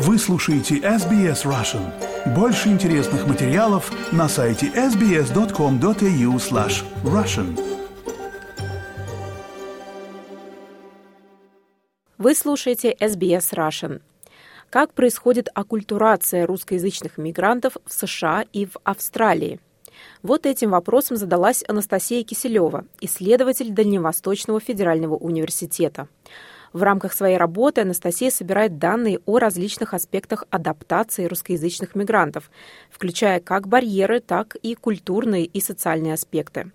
Вы слушаете SBS Russian. Больше интересных материалов на сайте sbs.com.au slash russian. Вы слушаете SBS Russian. Как происходит оккультурация русскоязычных мигрантов в США и в Австралии? Вот этим вопросом задалась Анастасия Киселева, исследователь Дальневосточного федерального университета. В рамках своей работы Анастасия собирает данные о различных аспектах адаптации русскоязычных мигрантов, включая как барьеры, так и культурные и социальные аспекты.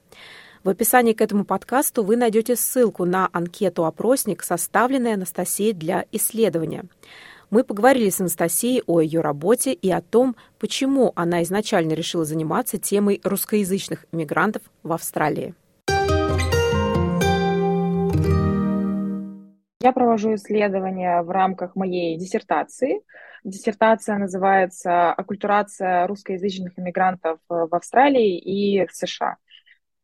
В описании к этому подкасту вы найдете ссылку на анкету-опросник, составленный Анастасией для исследования. Мы поговорили с Анастасией о ее работе и о том, почему она изначально решила заниматься темой русскоязычных мигрантов в Австралии. Я провожу исследования в рамках моей диссертации. Диссертация называется «Оккультурация русскоязычных иммигрантов в Австралии и США».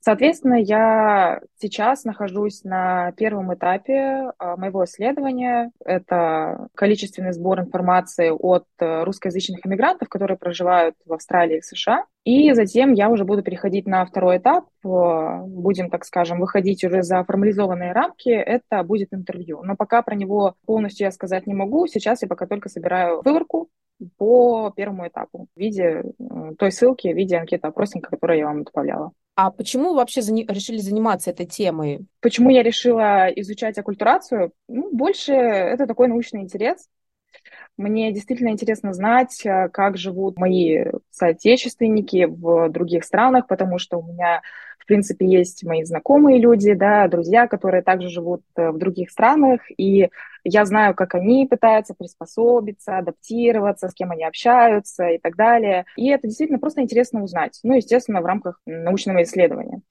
Соответственно, я сейчас нахожусь на первом этапе а, моего исследования. Это количественный сбор информации от э, русскоязычных иммигрантов, которые проживают в Австралии и США. И затем я уже буду переходить на второй этап. Будем, так скажем, выходить уже за формализованные рамки. Это будет интервью. Но пока про него полностью я сказать не могу. Сейчас я пока только собираю выборку по первому этапу в виде э, той ссылки, в виде анкеты опросника, которую я вам добавляла. А почему вообще зани- решили заниматься этой темой? Почему я решила изучать оккультурацию? Ну, больше это такой научный интерес. Мне действительно интересно знать, э, как живут мои соотечественники в других странах, потому что у меня, в принципе, есть мои знакомые люди, да, друзья, которые также живут э, в других странах, и я знаю, как они пытаются приспособиться, адаптироваться, с кем они общаются и так далее. И это действительно просто интересно узнать. Ну, естественно, в рамках научного исследования.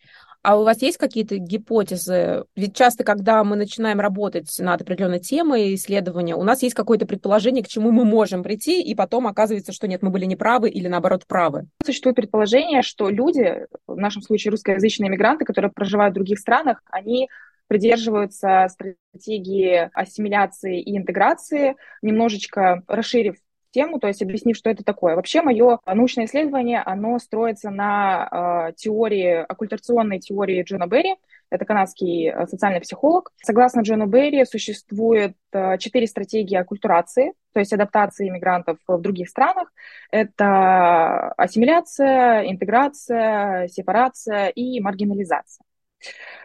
А у вас есть какие-то гипотезы? Ведь часто, когда мы начинаем работать над определенной темой исследования, у нас есть какое-то предположение, к чему мы можем прийти, и потом оказывается, что нет, мы были неправы или наоборот правы. Существует предположение, что люди, в нашем случае русскоязычные мигранты, которые проживают в других странах, они придерживаются стратегии ассимиляции и интеграции, немножечко расширив тему, то есть объяснив, что это такое. Вообще мое научное исследование, оно строится на э, теории, оккультационной теории Джона Берри, это канадский э, социальный психолог. Согласно Джону Берри, существует э, четыре стратегии оккультурации, то есть адаптации иммигрантов в других странах. Это ассимиляция, интеграция, сепарация и маргинализация.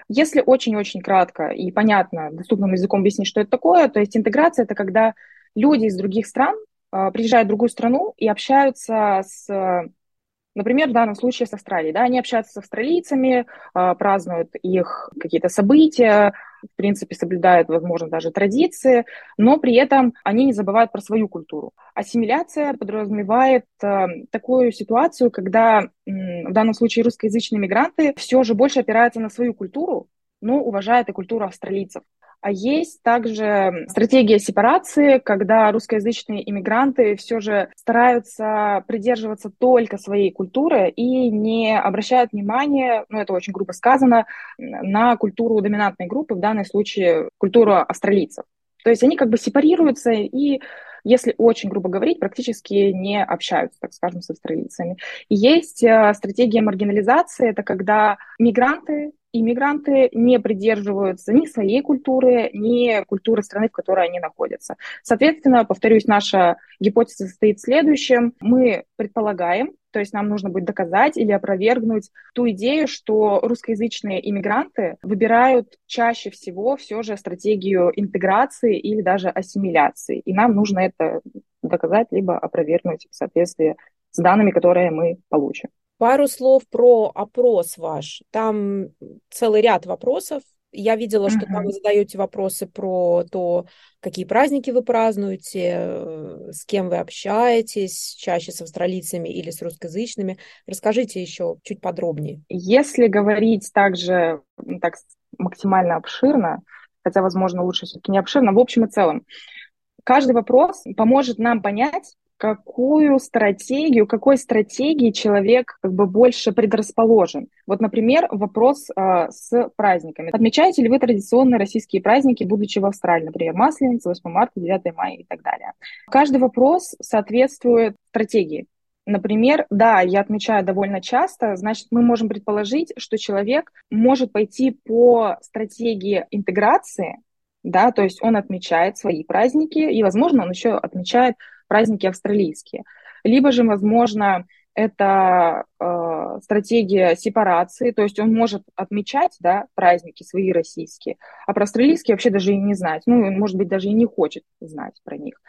Если очень-очень кратко и понятно, доступным языком объяснить, что это такое, то есть интеграция – это когда люди из других стран а, приезжают в другую страну и общаются с, например, в данном случае с Австралией. Да, они общаются с австралийцами, а, празднуют их какие-то события, в принципе, соблюдают, возможно, даже традиции, но при этом они не забывают про свою культуру. Ассимиляция подразумевает э, такую ситуацию, когда в данном случае русскоязычные мигранты все же больше опираются на свою культуру, но уважают и культуру австралийцев. А есть также стратегия сепарации, когда русскоязычные иммигранты все же стараются придерживаться только своей культуры и не обращают внимания, ну это очень грубо сказано, на культуру доминантной группы, в данном случае культуру австралийцев. То есть они как бы сепарируются и если очень грубо говорить, практически не общаются, так скажем, с австралийцами. И есть э, стратегия маргинализации, это когда мигранты иммигранты не придерживаются ни своей культуры, ни культуры страны, в которой они находятся. Соответственно, повторюсь, наша гипотеза состоит в следующем. Мы предполагаем, то есть нам нужно будет доказать или опровергнуть ту идею, что русскоязычные иммигранты выбирают чаще всего все же стратегию интеграции или даже ассимиляции. И нам нужно это доказать либо опровергнуть в соответствии с данными, которые мы получим. Пару слов про опрос ваш. Там целый ряд вопросов. Я видела, что там вы задаете вопросы про то, какие праздники вы празднуете, э, с кем вы общаетесь, чаще с австралийцами или с русскоязычными. Расскажите еще чуть подробнее. Если говорить также так максимально обширно, хотя, возможно, лучше все-таки не обширно, в общем и целом, каждый вопрос поможет нам понять, какую стратегию, какой стратегии человек как бы больше предрасположен. Вот, например, вопрос э, с праздниками. Отмечаете ли вы традиционные российские праздники, будучи в Австралии, например, Масленица, 8 марта, 9 мая и так далее? Каждый вопрос соответствует стратегии. Например, да, я отмечаю довольно часто, значит, мы можем предположить, что человек может пойти по стратегии интеграции, да, то есть он отмечает свои праздники, и, возможно, он еще отмечает праздники австралийские. Либо же, возможно, это э, стратегия сепарации, то есть он может отмечать да, праздники свои российские, а про австралийские вообще даже и не знать, ну, может быть, даже и не хочет знать про них.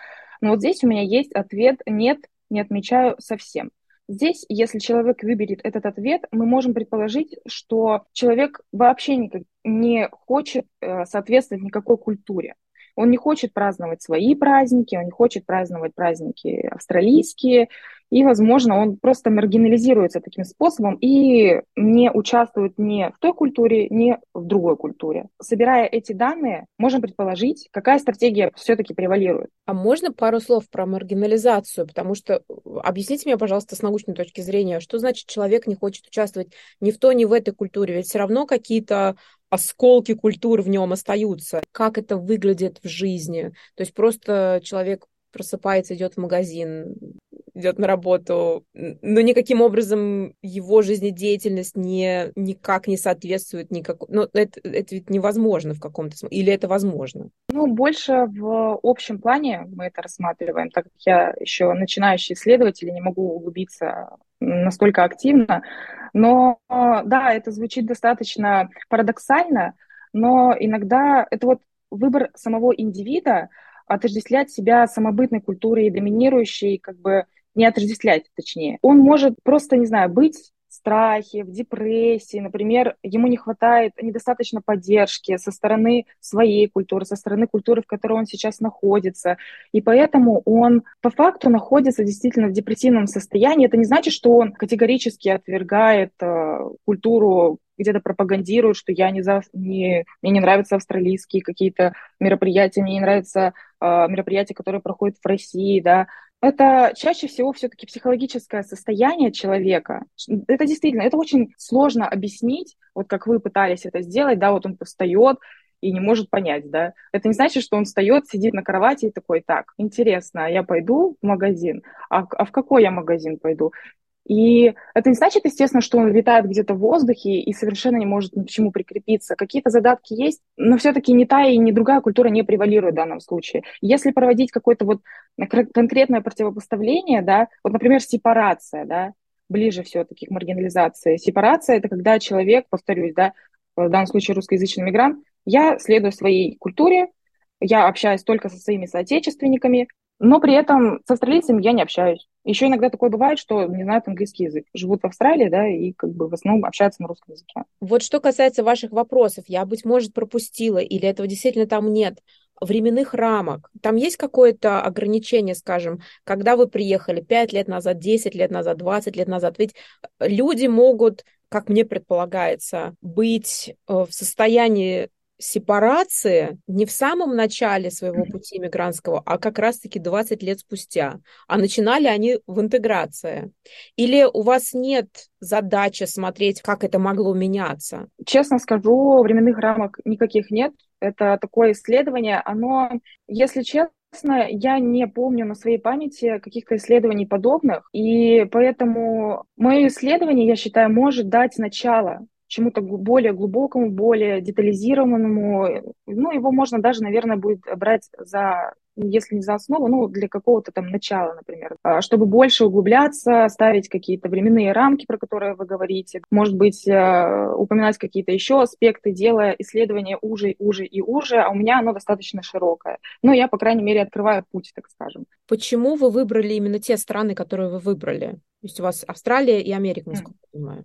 Но вот здесь у меня есть ответ «нет, не отмечаю совсем». Здесь, если человек выберет этот ответ, мы можем предположить, что человек вообще не, не хочет э, соответствовать никакой культуре. Он не хочет праздновать свои праздники, он не хочет праздновать праздники австралийские, и, возможно, он просто маргинализируется таким способом и не участвует ни в той культуре, ни в другой культуре. Собирая эти данные, можем предположить, какая стратегия все-таки превалирует. А можно пару слов про маргинализацию? Потому что объясните мне, пожалуйста, с научной точки зрения, что значит человек не хочет участвовать ни в той, ни в этой культуре? Ведь все равно какие-то осколки культуры в нем остаются. Как это выглядит в жизни? То есть просто человек просыпается, идет в магазин, идет на работу, но никаким образом его жизнедеятельность не, никак не соответствует никак... Ну, это, это ведь невозможно в каком-то смысле. Или это возможно? Ну, больше в общем плане мы это рассматриваем, так как я еще начинающий исследователь, не могу углубиться настолько активно. Но да, это звучит достаточно парадоксально, но иногда это вот выбор самого индивида отождествлять себя самобытной культурой, доминирующей, как бы не отождествлять, точнее. Он может просто, не знаю, быть страхе, в депрессии, например, ему не хватает недостаточно поддержки со стороны своей культуры, со стороны культуры, в которой он сейчас находится. И поэтому он по факту находится действительно в депрессивном состоянии. Это не значит, что он категорически отвергает э, культуру где-то пропагандирует, что я не за, не, мне не нравятся австралийские какие-то мероприятия, мне не нравятся э, мероприятия, которые проходят в России, да, это чаще всего все-таки психологическое состояние человека. Это действительно, это очень сложно объяснить, вот как вы пытались это сделать, да, вот он встает и не может понять, да. Это не значит, что он встает, сидит на кровати и такой, так, интересно, я пойду в магазин, а, а в какой я магазин пойду? И это не значит, естественно, что он летает где-то в воздухе и совершенно не может ни к чему прикрепиться. Какие-то задатки есть, но все-таки ни та и ни другая культура не превалирует в данном случае. Если проводить какое-то вот конкретное противопоставление, да, вот, например, сепарация, да, ближе все-таки к маргинализации. Сепарация — это когда человек, повторюсь, да, в данном случае русскоязычный мигрант, я следую своей культуре, я общаюсь только со своими соотечественниками, но при этом с австралийцами я не общаюсь. Еще иногда такое бывает, что не знают английский язык. Живут в Австралии, да, и как бы в основном общаются на русском языке. Вот что касается ваших вопросов, я, быть может, пропустила, или этого действительно там нет временных рамок. Там есть какое-то ограничение, скажем, когда вы приехали 5 лет назад, 10 лет назад, 20 лет назад. Ведь люди могут, как мне предполагается, быть э, в состоянии сепарации не в самом начале своего пути мигрантского, а как раз-таки 20 лет спустя. А начинали они в интеграции. Или у вас нет задачи смотреть, как это могло меняться? Честно скажу, временных рамок никаких нет. Это такое исследование, оно, если честно, я не помню на своей памяти каких-то исследований подобных, и поэтому мое исследование, я считаю, может дать начало чему-то более глубокому, более детализированному. Ну, его можно даже, наверное, будет брать за если не за основу, ну, для какого-то там начала, например, а, чтобы больше углубляться, ставить какие-то временные рамки, про которые вы говорите, может быть, э, упоминать какие-то еще аспекты, делая исследование уже, уже и уже, а у меня оно достаточно широкое. Но я, по крайней мере, открываю путь, так скажем. Почему вы выбрали именно те страны, которые вы выбрали? То есть у вас Австралия и Америка, насколько я понимаю.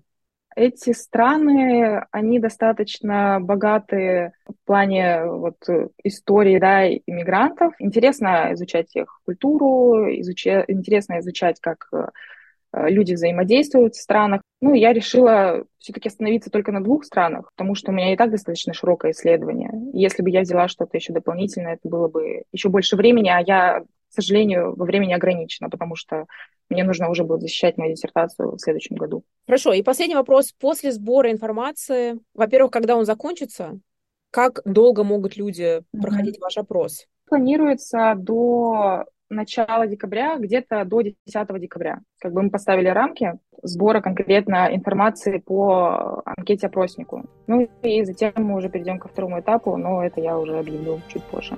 Эти страны, они достаточно богаты в плане вот, истории да, иммигрантов. Интересно изучать их культуру, изуча... интересно изучать, как э, люди взаимодействуют в странах. Ну, я решила все-таки остановиться только на двух странах, потому что у меня и так достаточно широкое исследование. Если бы я взяла что-то еще дополнительное, это было бы еще больше времени, а я к сожалению, во времени ограничено, потому что мне нужно уже будет защищать мою диссертацию в следующем году. Хорошо. И последний вопрос. После сбора информации, во-первых, когда он закончится, как долго могут люди mm-hmm. проходить ваш опрос? Планируется до начала декабря, где-то до 10 декабря. Как бы мы поставили рамки сбора конкретно информации по анкете опроснику. Ну и затем мы уже перейдем ко второму этапу, но это я уже объявлю чуть позже.